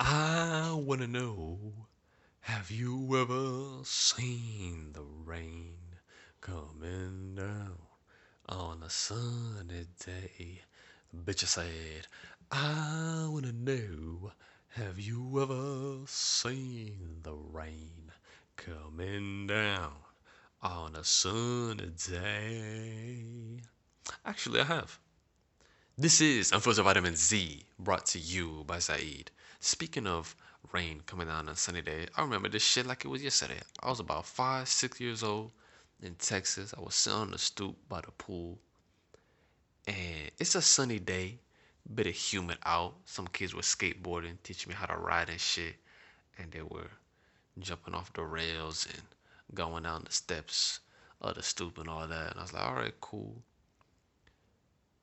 I wanna know, have you ever seen the rain coming down on a sunny day? The Bitch, said, I wanna know, have you ever seen the rain coming down on a sunny day? Actually, I have. This is Unfiltered Vitamin Z, brought to you by Saeed. Speaking of rain coming down on a sunny day, I remember this shit like it was yesterday. I was about five, six years old in Texas. I was sitting on the stoop by the pool, and it's a sunny day, bit of humid out. Some kids were skateboarding, teaching me how to ride and shit, and they were jumping off the rails and going down the steps of the stoop and all that. And I was like, all right, cool.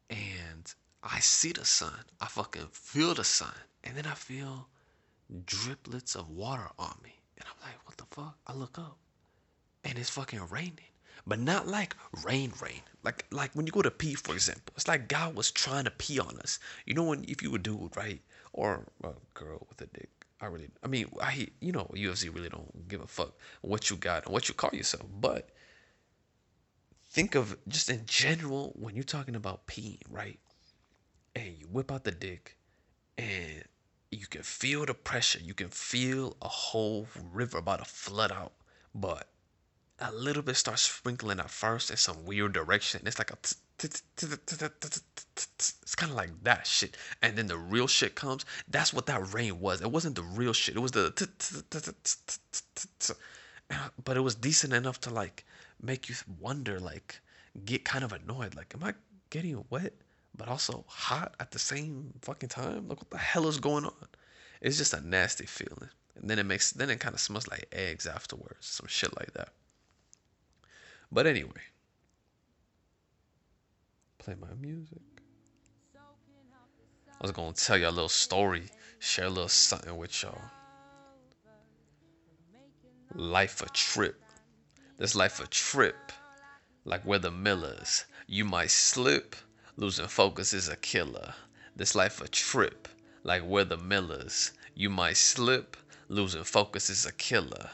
And I see the sun. I fucking feel the sun. And then I feel driplets of water on me. And I'm like, what the fuck? I look up and it's fucking raining. But not like rain rain. Like like when you go to pee, for example. It's like God was trying to pee on us. You know when if you a dude, right? Or a girl with a dick. I really I mean, I you know, UFC really don't give a fuck what you got and what you call yourself. But think of just in general when you're talking about peeing, right? And you whip out the dick and you can feel the pressure. You can feel a whole river about to flood out. But a little bit starts sprinkling at first in some weird direction. It's like a it's kind of like that shit. And then the real shit comes. That's what that rain was. It wasn't the real shit. It was the but it was decent enough to like make you wonder like get kind of annoyed like am I getting wet? But also hot at the same fucking time. Like what the hell is going on? It's just a nasty feeling. And then it makes then it kind of smells like eggs afterwards, some shit like that. But anyway, play my music. I was gonna tell you a little story, share a little something with y'all. Life a trip. This life a trip, like we're the Millers. You might slip Losing focus is a killer. This life a trip, like we're the Millers. You might slip, losing focus is a killer.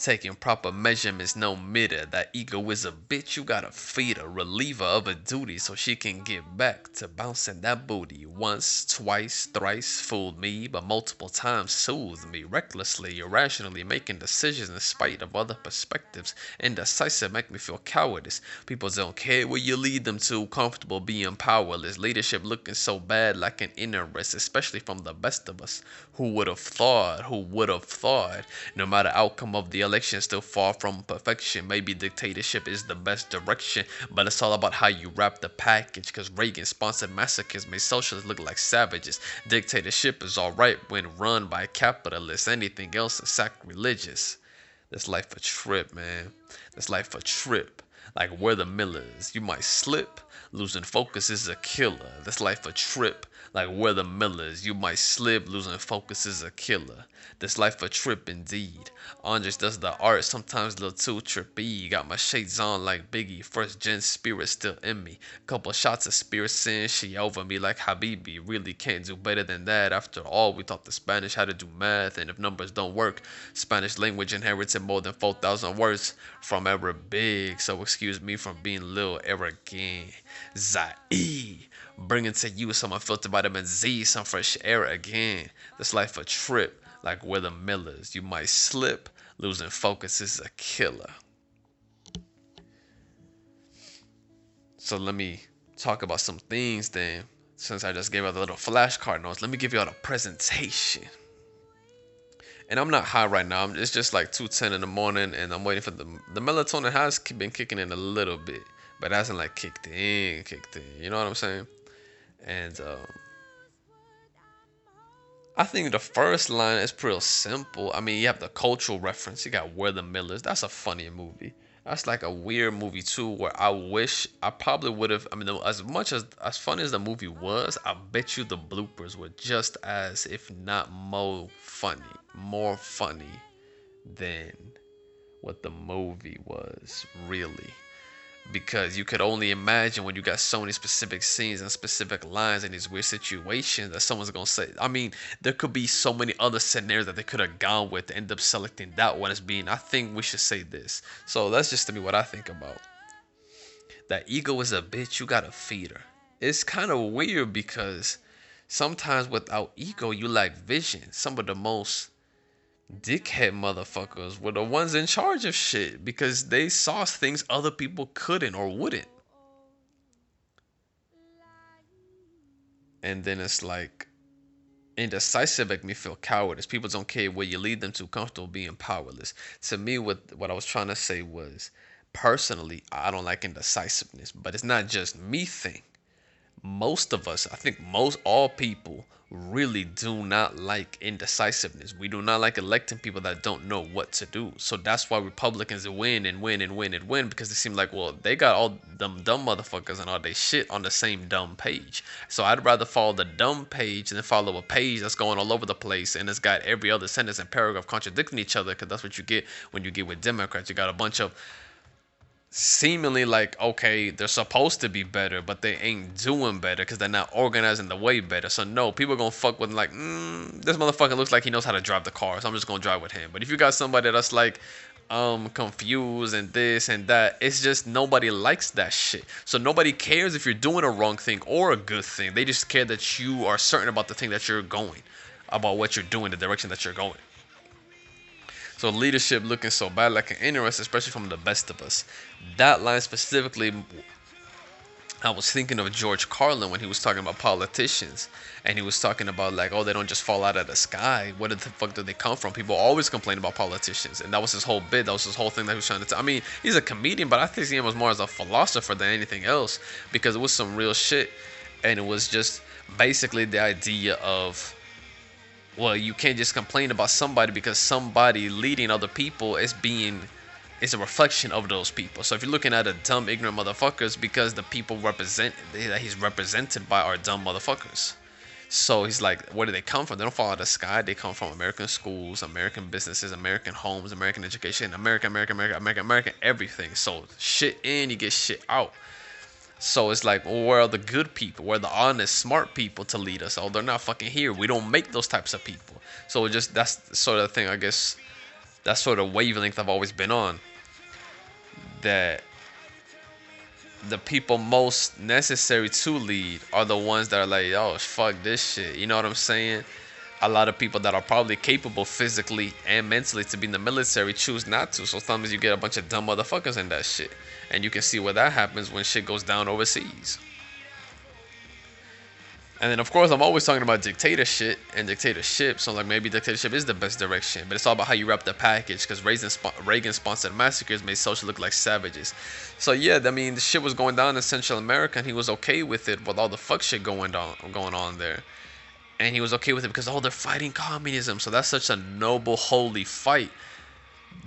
Taking proper measurements, no mitter. That ego is a bitch, you gotta feed her. Relieve her of a duty so she can get back to bouncing that booty. Once, twice, thrice fooled me, but multiple times soothed me. Recklessly, irrationally making decisions in spite of other perspectives. Indecisive make me feel cowardice. People don't care where you lead them to, comfortable being powerless. Leadership looking so bad like an inner risk, especially from the best of us. Who would have thought? Who would have thought? No matter outcome of the election still far from perfection. Maybe dictatorship is the best direction, but it's all about how you wrap the package. Cause Reagan sponsored massacres made socialists look like savages. Dictatorship is alright when run by capitalists. Anything else is sacrilegious. This life a trip, man. This life a trip. Like we're the Millers. You might slip. Losing focus is a killer. This life a trip like we're the Millers. You might slip, losing focus is a killer. This life a trip indeed. Andres does the art, sometimes a little too trippy. Got my shades on like Biggie, first gen spirit still in me. Couple shots of spirit sin, she over me like Habibi. Really can't do better than that. After all, we taught the Spanish how to do math, and if numbers don't work, Spanish language inherited more than 4,000 words from Arabic. So excuse me from being little arrogant. Zai bringing to you some unfiltered vitamin Z, some fresh air again. This life a trip, like we're the Millers. You might slip, losing focus is a killer. So let me talk about some things then. Since I just gave out the little flashcard notes, let me give you all a presentation. And I'm not high right now. It's just like 2:10 in the morning, and I'm waiting for the the melatonin has been kicking in a little bit, but it hasn't like kicked in, kicked in. You know what I'm saying? And um, I think the first line is pretty simple. I mean, you have the cultural reference. You got We're the Millers. That's a funny movie. That's like a weird movie too, where I wish I probably would have. I mean, as much as as funny as the movie was, I bet you the bloopers were just as, if not more funny, more funny than what the movie was really. Because you could only imagine when you got so many specific scenes and specific lines in these weird situations that someone's gonna say. I mean, there could be so many other scenarios that they could have gone with to end up selecting that one as being. I think we should say this. So that's just to me what I think about. That ego is a bitch. You gotta feed her. It's kind of weird because sometimes without ego, you lack vision. Some of the most dickhead motherfuckers were the ones in charge of shit because they saw things other people couldn't or wouldn't. And then it's like indecisive make me feel cowardice. People don't care where you lead them to, comfortable being powerless. To me, what what I was trying to say was personally, I don't like indecisiveness, but it's not just me thing most of us, I think most all people really do not like indecisiveness. We do not like electing people that don't know what to do. So that's why Republicans win and win and win and win because they seem like, well, they got all them dumb motherfuckers and all they shit on the same dumb page. So I'd rather follow the dumb page than follow a page that's going all over the place and it's got every other sentence and paragraph contradicting each other because that's what you get when you get with Democrats. You got a bunch of seemingly like okay they're supposed to be better but they ain't doing better because they're not organizing the way better. So no people are gonna fuck with like mm, this motherfucker looks like he knows how to drive the car so i'm just gonna drive with him. But if you got somebody that's like um confused and this and that it's just nobody likes that shit. So nobody cares if you're doing a wrong thing or a good thing. They just care that you are certain about the thing that you're going about what you're doing the direction that you're going so leadership looking so bad, like an interest, especially from the best of us. That line specifically, I was thinking of George Carlin when he was talking about politicians, and he was talking about like, oh, they don't just fall out of the sky. Where the fuck do they come from? People always complain about politicians, and that was his whole bit. That was his whole thing that he was trying to. T- I mean, he's a comedian, but I think he was more as a philosopher than anything else because it was some real shit, and it was just basically the idea of well, you can't just complain about somebody because somebody leading other people is being is a reflection of those people. So if you're looking at a dumb, ignorant motherfuckers, because the people represent that he's represented by are dumb motherfuckers. So he's like, where do they come from? They don't fall out of the sky. They come from American schools, American businesses, American homes, American education, American, American, American, American, American, everything. So shit in, you get shit out. So it's like, well, where are the good people? Where are the honest, smart people to lead us? Oh, they're not fucking here. We don't make those types of people. So just that's sort of the thing. I guess that's sort of wavelength I've always been on. That the people most necessary to lead are the ones that are like, oh fuck this shit. You know what I'm saying? A lot of people that are probably capable physically and mentally to be in the military choose not to. So sometimes you get a bunch of dumb motherfuckers in that shit. And you can see where that happens when shit goes down overseas. And then of course I'm always talking about dictatorship and dictatorship. So like maybe dictatorship is the best direction, but it's all about how you wrap the package. Because Reagan sponsored massacres made socialists look like savages. So yeah, I mean the shit was going down in Central America, and he was okay with it with all the fuck shit going on going on there and he was okay with it because oh they're fighting communism so that's such a noble holy fight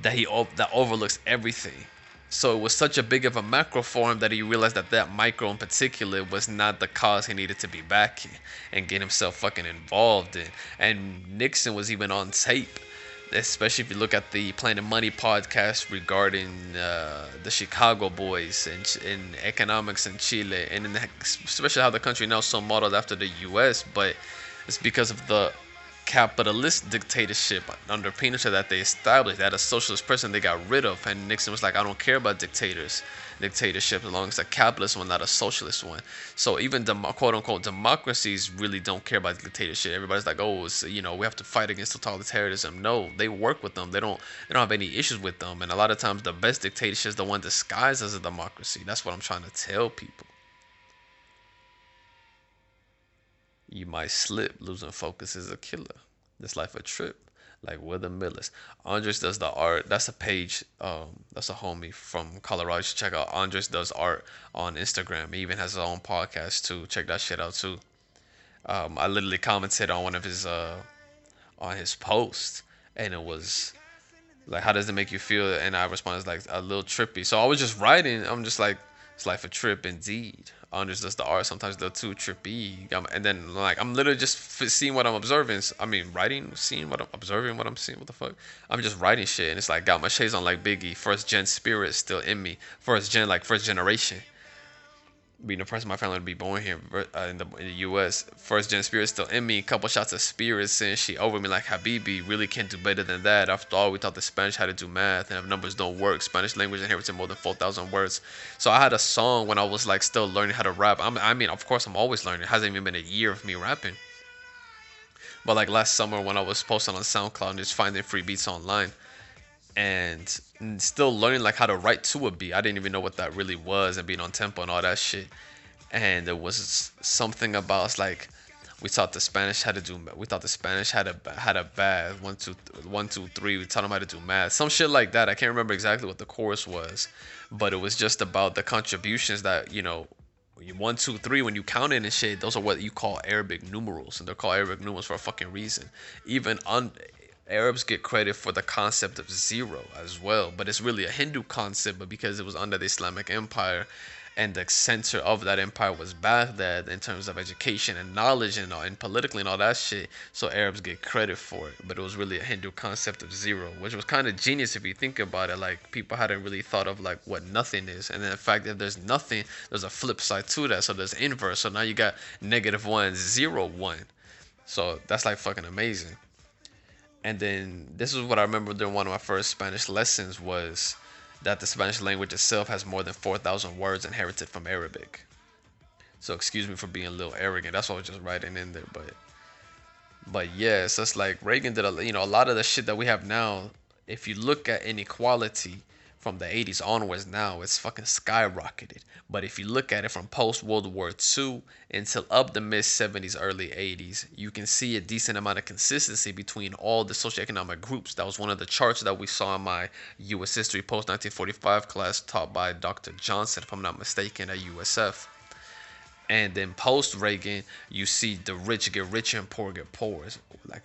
that he that overlooks everything so it was such a big of a macro for him that he realized that that micro in particular was not the cause he needed to be backing and get himself fucking involved in and nixon was even on tape especially if you look at the Planet Money podcast regarding uh, the Chicago boys and in economics in Chile, and in the, especially how the country now so modeled after the U.S. But it's because of the capitalist dictatorship under Pinochet that they established. That a socialist person they got rid of, and Nixon was like, I don't care about dictators, dictatorship, as long as a capitalist one, not a socialist one. So even the quote unquote democracies really don't care about dictatorship. Everybody's like, oh, you know, we have to fight against totalitarianism. No, they work with them. They don't. They don't have any issues with them. And a lot of times, the best dictatorship is the one disguised as a democracy. That's what I'm trying to tell people. You might slip. Losing focus is a killer. This life a trip. Like the Millers. Andres does the art. That's a page. Um, that's a homie from Colorado. You should check out. Andres does art on Instagram. He even has his own podcast too. Check that shit out too. Um, I literally commented on one of his uh on his posts, and it was like, "How does it make you feel?" And I responded like a little trippy. So I was just writing. I'm just like It's life a trip indeed. Andres does the art. Sometimes they're too trippy. And then like I'm literally just seeing what I'm observing. I mean, writing, seeing what I'm observing, what I'm seeing. What the fuck? I'm just writing shit, and it's like got my shades on like Biggie. First gen spirit still in me. First gen, like first generation being the first in my family to be born here uh, in, the, in the U.S. First gen spirit still in me. Couple shots of spirit saying she over me like Habibi. Really can't do better than that. After all, we taught the Spanish how to do math, and if numbers don't work, Spanish language inherited more than four thousand words. So I had a song when I was like still learning how to rap. I'm, I mean, of course, I'm always learning. It hasn't even been a year of me rapping. But like last summer when I was posting on SoundCloud and just finding free beats online and still learning like how to write to a beat. I didn't even know what that really was and being on tempo and all that shit. And there was something about like we taught the Spanish how to do. We thought the Spanish had a had a bad one two one two three. We taught them how to do math, some shit like that. I can't remember exactly what the chorus was, but it was just about the contributions that you know. One, two, three. When you count it and shit, those are what you call Arabic numerals, and they're called Arabic numerals for a fucking reason. Even un, Arabs get credit for the concept of zero as well, but it's really a Hindu concept, but because it was under the Islamic Empire and the center of that empire was Baghdad in terms of education and knowledge and, all, and politically and all that shit, so Arabs get credit for it. But it was really a Hindu concept of zero, which was kind of genius if you think about it. Like people hadn't really thought of like what nothing is, and then the fact that there's nothing, there's a flip side to that. So there's inverse. So now you got negative one, zero, one. So that's like fucking amazing and then this is what I remember during one of my first Spanish lessons was that the Spanish language itself has more than 4,000 words inherited from Arabic. So excuse me for being a little arrogant. That's what I was just writing in there, but but yeah, so it's like Reagan did a you know a lot of the shit that we have now. If you look at inequality, from the 80s onwards now it's fucking skyrocketed. But if you look at it from post world war ii until up the mid 70s early 80s you can see a decent amount of consistency between all the socioeconomic groups. That was one of the charts that we saw in my us history post 1945 class taught by dr johnson if i'm not mistaken at usf and then post Reagan, you see the rich get richer and poor get poorer. Like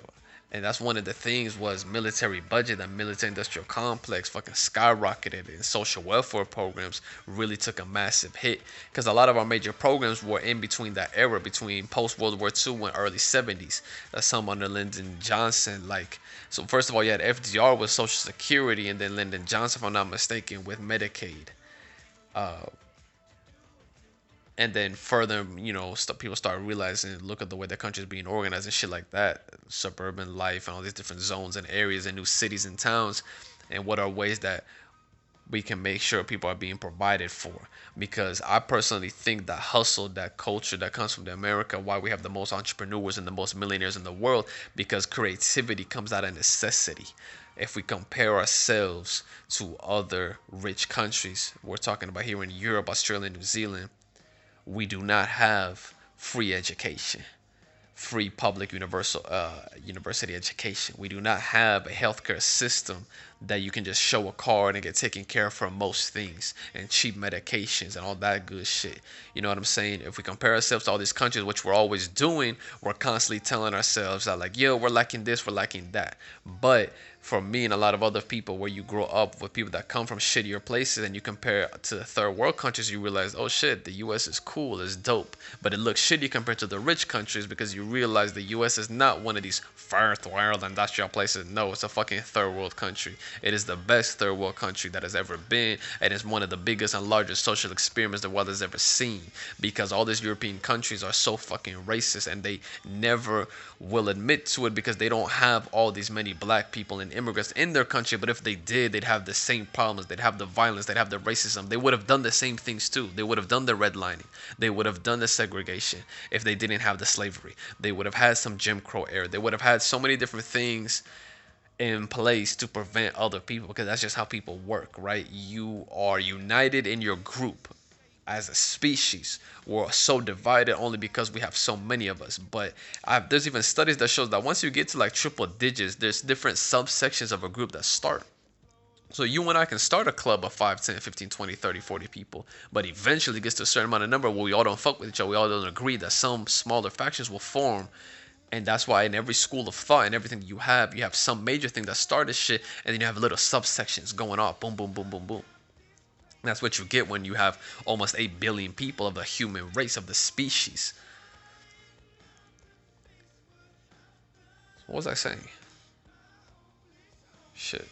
and that's one of the things was military budget and military industrial complex fucking skyrocketed and social welfare programs really took a massive hit. Because a lot of our major programs were in between that era between post world war ii and early 70s that's some under lyndon johnson like so first of all you had fdr with social security and then lyndon johnson if i'm not mistaken with medicaid. Uh, and then further, you know, st- people start realizing, look at the way the country is being organized and shit like that, suburban life and all these different zones and areas and new cities and towns, and what are ways that we can make sure people are being provided for. Because I personally think that hustle, that culture that comes from the America, why we have the most entrepreneurs and the most millionaires in the world, because creativity comes out of necessity if we compare ourselves to other rich countries, we're talking about here in Europe, Australia, New Zealand, we do not have free education, free public universal uh, university education. We do not have a healthcare system that you can just show a card and get taken care of for most things and cheap medications and all that good shit. You know what I'm saying? If we compare ourselves to all these countries, which we're always doing, we're constantly telling ourselves that like, yo, we're lacking this, we're lacking that. But for me and a lot of other people where you grow up with people that come from shittier places and you compare to the third world countries you realize oh shit the us is cool it's dope but it looks shitty compared to the rich countries because you realize the us is not one of these first world industrial places no it's a fucking third world country it is the best third world country that has ever been and it's one of the biggest and largest social experiments the world has ever seen because all these european countries are so fucking racist and they never will admit to it because they don't have all these many black people and immigrants in their country. But if they did, they'd have the same problems. They'd have the violence. They'd have the racism. They would have done the same things too. They would have done the redlining. They would have done the segregation if they didn't have the slavery. They would have had some Jim Crow era. They would have had so many different things in place to prevent other people because that's just how people work, right? You are united in your group as a species we're so divided only because we have so many of us but I've, there's even studies that shows that once you get to like triple digits there's different subsections of a group that start so you and I can start a club of 5, 10, 15, 20, 30, 40 people, but eventually gets to a certain amount of number where we all don't fuck with each other. We all don't agree that some smaller factions will form. And that's why in every school of thought and everything you have, you have some major thing that started shit, and then you have little subsections going off. Boom, boom, boom, boom, boom That's what you get when you have almost 8 billion people of the human race, of the species. What was I saying? Shit.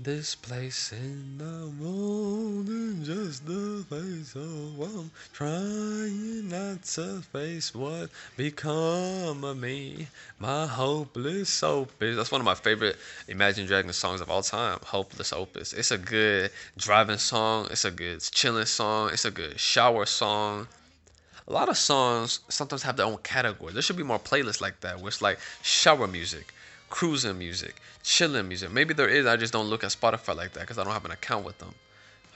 This place in the morning, just the face of I'm trying not to face what become of me. My hopeless opus. That's one of my favorite Imagine Dragons songs of all time. Hopeless opus. It's a good driving song. It's a good chilling song. It's a good shower song. A lot of songs sometimes have their own category. There should be more playlists like that where it's like shower music cruising music, chilling music. Maybe there is. I just don't look at Spotify like that because I don't have an account with them.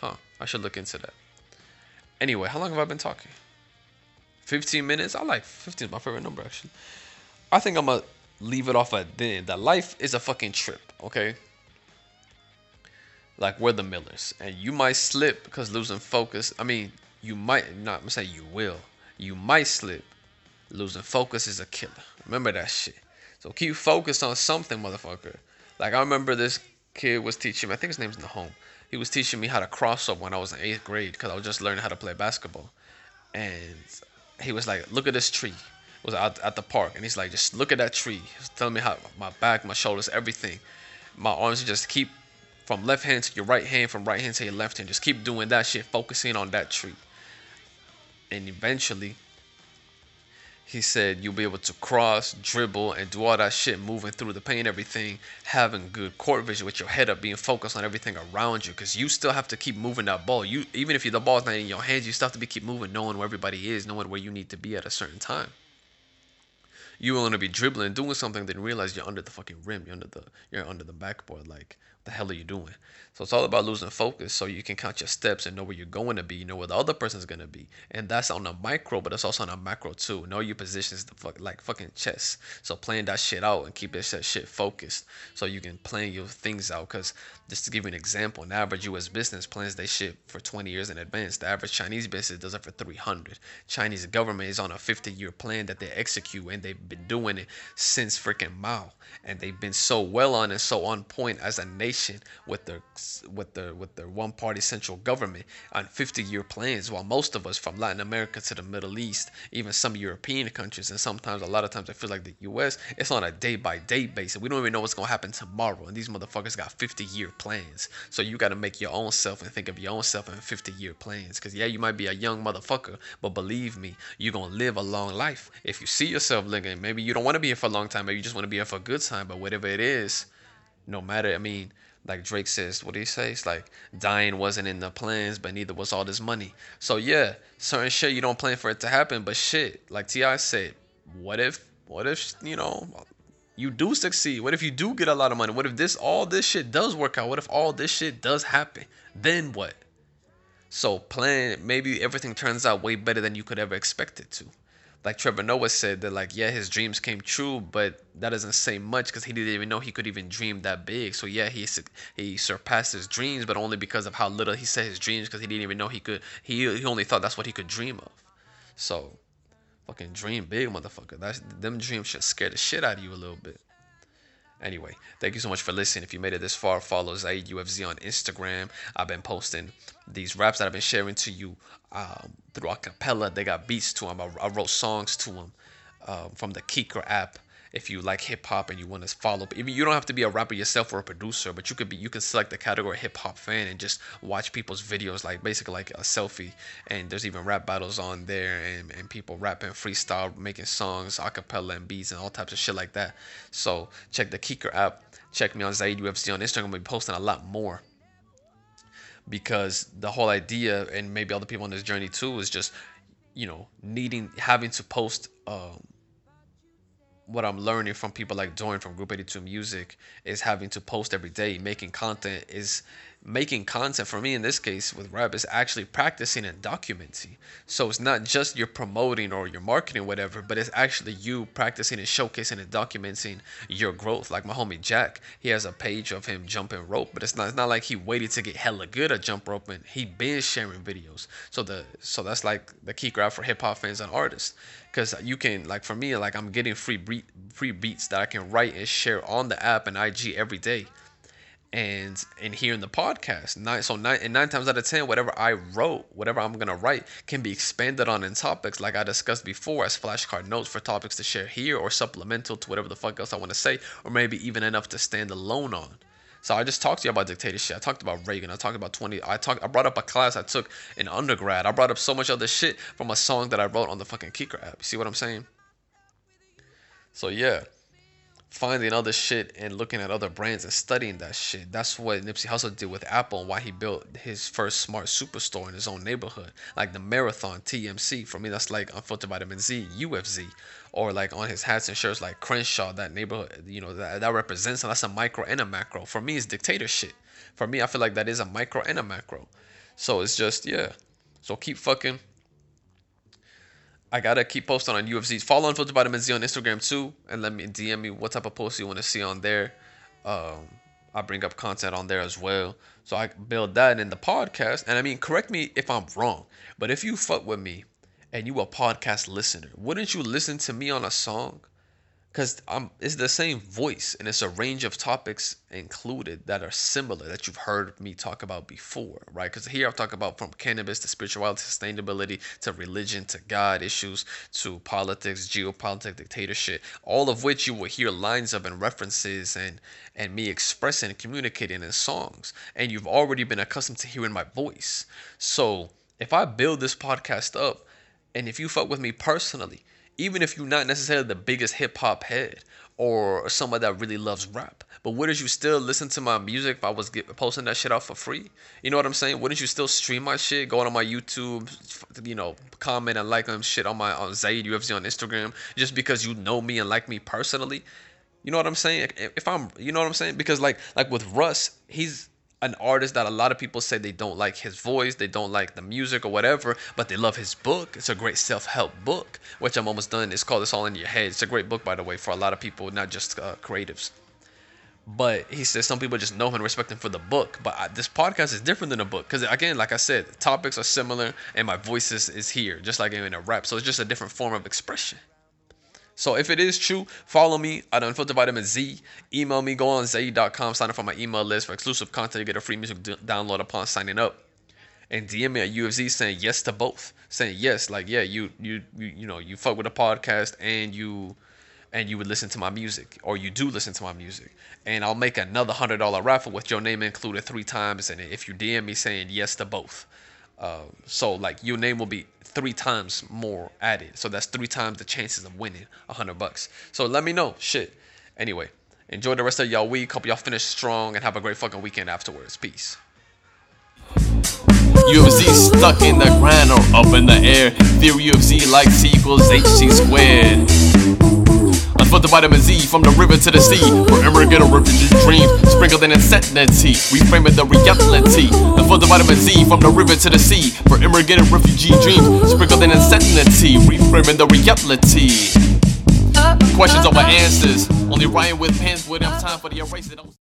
Huh. I should look into that. Anyway, how long have I been talking? 15 minutes? I like 15 is my favorite number actually. I think I'm gonna leave it off at then. That life is a fucking trip, okay? Like we're the Millers. And you might slip because losing focus. I mean, you might not I'm gonna you will. You might slip. Losing focus is a killer. Remember that shit. So keep focused on something, motherfucker. Like I remember this kid was teaching me. I think his name's Nahome. He was teaching me how to cross up when I was in eighth grade because I was just learning how to play basketball. And he was like, "Look at this tree." It was out at the park, and he's like, "Just look at that tree." He was telling me how my back, my shoulders, everything. My arms just keep from left hand to your right hand, from right hand to your left hand. Just keep doing that shit, focusing on that tree. And eventually, he said you'll be able to cross, dribble, and do all that shit moving through the paint, everything, having good court vision with your head up, being focused on everything around you, because you still have to keep moving that ball. You even if the ball's not in your hands, you still have to be keep moving, knowing where everybody is, knowing where you need to be at a certain time. You want to be dribbling, doing something, then realize you're under the fucking rim, you're under the you're under the backboard, like the hell are you doing? So it's all about losing focus so you can count your steps and know where you're going to be, you know where the other person's gonna be. And that's on a micro, but it's also on a macro too. Know your positions the fuck like fucking chess. So playing that shit out and keep that shit focused so you can plan your things out. Cause just to give you an example, an average US business plans their shit for 20 years in advance. The average Chinese business does it for 300. Chinese government is on a 50 year plan that they execute and they've been doing it since freaking Mao. And they've been so well on and so on point as a nation with their with their with their one party central government on 50 year plans while most of us from Latin America to the Middle East even some European countries and sometimes a lot of times I feel like the US it's on a day by day basis. We don't even know what's gonna happen tomorrow and these motherfuckers got 50 year plans. So you got to make your own self and think of your own self in 50 year plans because yeah you might be a young motherfucker but believe me you're gonna live a long life. If you see yourself living maybe you don't want to be here for a long time maybe you just want to be here for a good time but whatever it is no matter. I mean, like Drake says, what do he say? It's like dying wasn't in the plans, but neither was all this money. So yeah, certain shit you don't plan for it to happen, but shit, like T.I. said, what if, what if you know, you do succeed? What if you do get a lot of money? What if this all this shit does work out? What if all this shit does happen? Then what? So plan maybe everything turns out way better than you could ever expect it to like Trevor Noah said that like yeah his dreams came true, but that doesn't say much because he didn't even know he could even dream that big. So yeah, he he surpassed his dreams, but only because of how little he said his dreams because he didn't even know he could. He he only thought that's what he could dream of. So, fucking dream big, motherfucker. That's them dreams should scare the shit out of you a little bit. Anyway, thank you so much for listening. If you made it this far, follow Zieed UFZ on Instagram. I've been posting these raps that I've been sharing to you um, through acapella. They got beats to them. I, I wrote songs to them um, from the Keeker app if you like hip hop and you want to follow. You don't have to be a rapper yourself or a producer, but you could be. You can select the category hip hop fan and just watch people's videos, like basically like a selfie. And there's even rap battles on there, and, and people rapping, freestyle, making songs, acapella and beats, and all types of shit like that. So check the Kicker app. Check me on Zieed UFZ on Instagram. We'll be posting a lot more because the whole idea and maybe other people on this journey too is just you know needing having to post um, what I'm learning from people like Dorian from Group 82 Music is having to post every day. Making content is making content for me in this case with rap is actually practicing and documenting. So it's not just you're promoting or you're marketing whatever, but it's actually you practicing and showcasing and documenting your growth. Like my homie Jack, he has a page of him jumping rope, but it's not it's not like he waited to get hella good at jump rope and he been sharing videos. So the so that's like the key graph for hip hop fans and artists because you can like for me like I'm getting free beat, free beats that I can write and share on the app and IG every day and here in the podcast. Nine, so nine and nine times out of ten, whatever I wrote, whatever I'm gonna write, can be expanded on in topics like I discussed before as flashcard notes for topics to share here or supplemental to whatever the fuck else I want to say, or maybe even enough to stand alone on. So I just talked to you about dictatorship. I talked about Reagan. I talked about 20. I talked. I brought up a class I took in undergrad. I brought up so much other shit from a song that I wrote on the fucking Kicker app. You see what I'm saying? So yeah finding other shit and looking at other brands and studying that shit. That's what Nipsey Hussle did with Apple and why he built his first smart superstore in his own neighborhood. Like the Marathon TMC. For me, that's like Unfiltered Vitamin Z, UFZ. Or like on his hats and shirts, like Crenshaw, that neighborhood, you know, that, that represents, and that's a micro and a macro. For me, it's dictator shit. For me, I feel like that is a micro and a macro. So it's just, yeah. So keep fucking I gotta keep posting on UFZs. Follow Unfiltered Vitamin Z on Instagram too, and let me DM me what type of posts you want to see on there. Um, I bring up content on there as well, so I build that in the podcast. And I mean, correct me if I'm wrong, but if you fuck with me and you a podcast listener, wouldn't you listen to me on a song because um, it's the same voice and it's a range of topics included that are similar that you've heard me talk about before, right? Because here I've talked about from cannabis to spirituality, sustainability to religion to God issues to politics, geopolitics, dictatorship, all of which you will hear lines of and references and and me expressing and communicating in songs, and you've already been accustomed to hearing my voice. So if I build this podcast up, and if you fuck with me personally even if you're not necessarily the biggest hip hop head or somebody that really loves rap. But wouldn't you still listen to my music if I was get, posting that shit out for free? You know what I'm saying? Wouldn't you still stream my shit, go on my YouTube, you know, comment and like them shit on my on Zieed UFZ on Instagram just because you know me and like me personally? You know what I'm saying? If I'm, you know what I'm saying? Because like like with Russ, he's an artist that a lot of people say they don't like his voice, they don't like the music or whatever, but they love his book. It's a great self-help book, which I'm almost done. It's called "It's All in Your Head." It's a great book, by the way, for a lot of people, not just uh, creatives. But he says some people just know him and respect him for the book. But I, this podcast is different than a book because again, like I said, topics are similar, and my voice is, is here, just like in a rap. So it's just a different form of expression. So if it is true, follow me at Unfiltered Vitamin Z. Email me, go on zieed.com, sign up for my email list for exclusive content. You get a free music d- download upon signing up. And DM me at UFZ saying yes to both. Saying yes, like yeah, you you you, you know, you fuck with the podcast and you and you would listen to my music or you do listen to my music and i'll make another hundred dollar raffle with your name included three times and if you dm me saying yes to both uh, so like your name will be three times more added. So that's three times the chances of winning a hundred bucks. So let me know. Shit. Anyway, enjoy the rest of y'all week. Hope y'all finish strong and have a great fucking weekend afterwards. Peace. UFZ stuck in the ground or up in the air. Theory of Z like C equals HC squared. Unfiltered vitamin Z from the river to the sea. For immigrant refugee dreams, sprinkled in insanity. Reframing the reality. Unfiltered vitamin Z from the river to the sea. For immigrant refugee dreams, sprinkled in insanity. Reframing the reality. Questions over answers. Only writing with pens would have time for the erasing.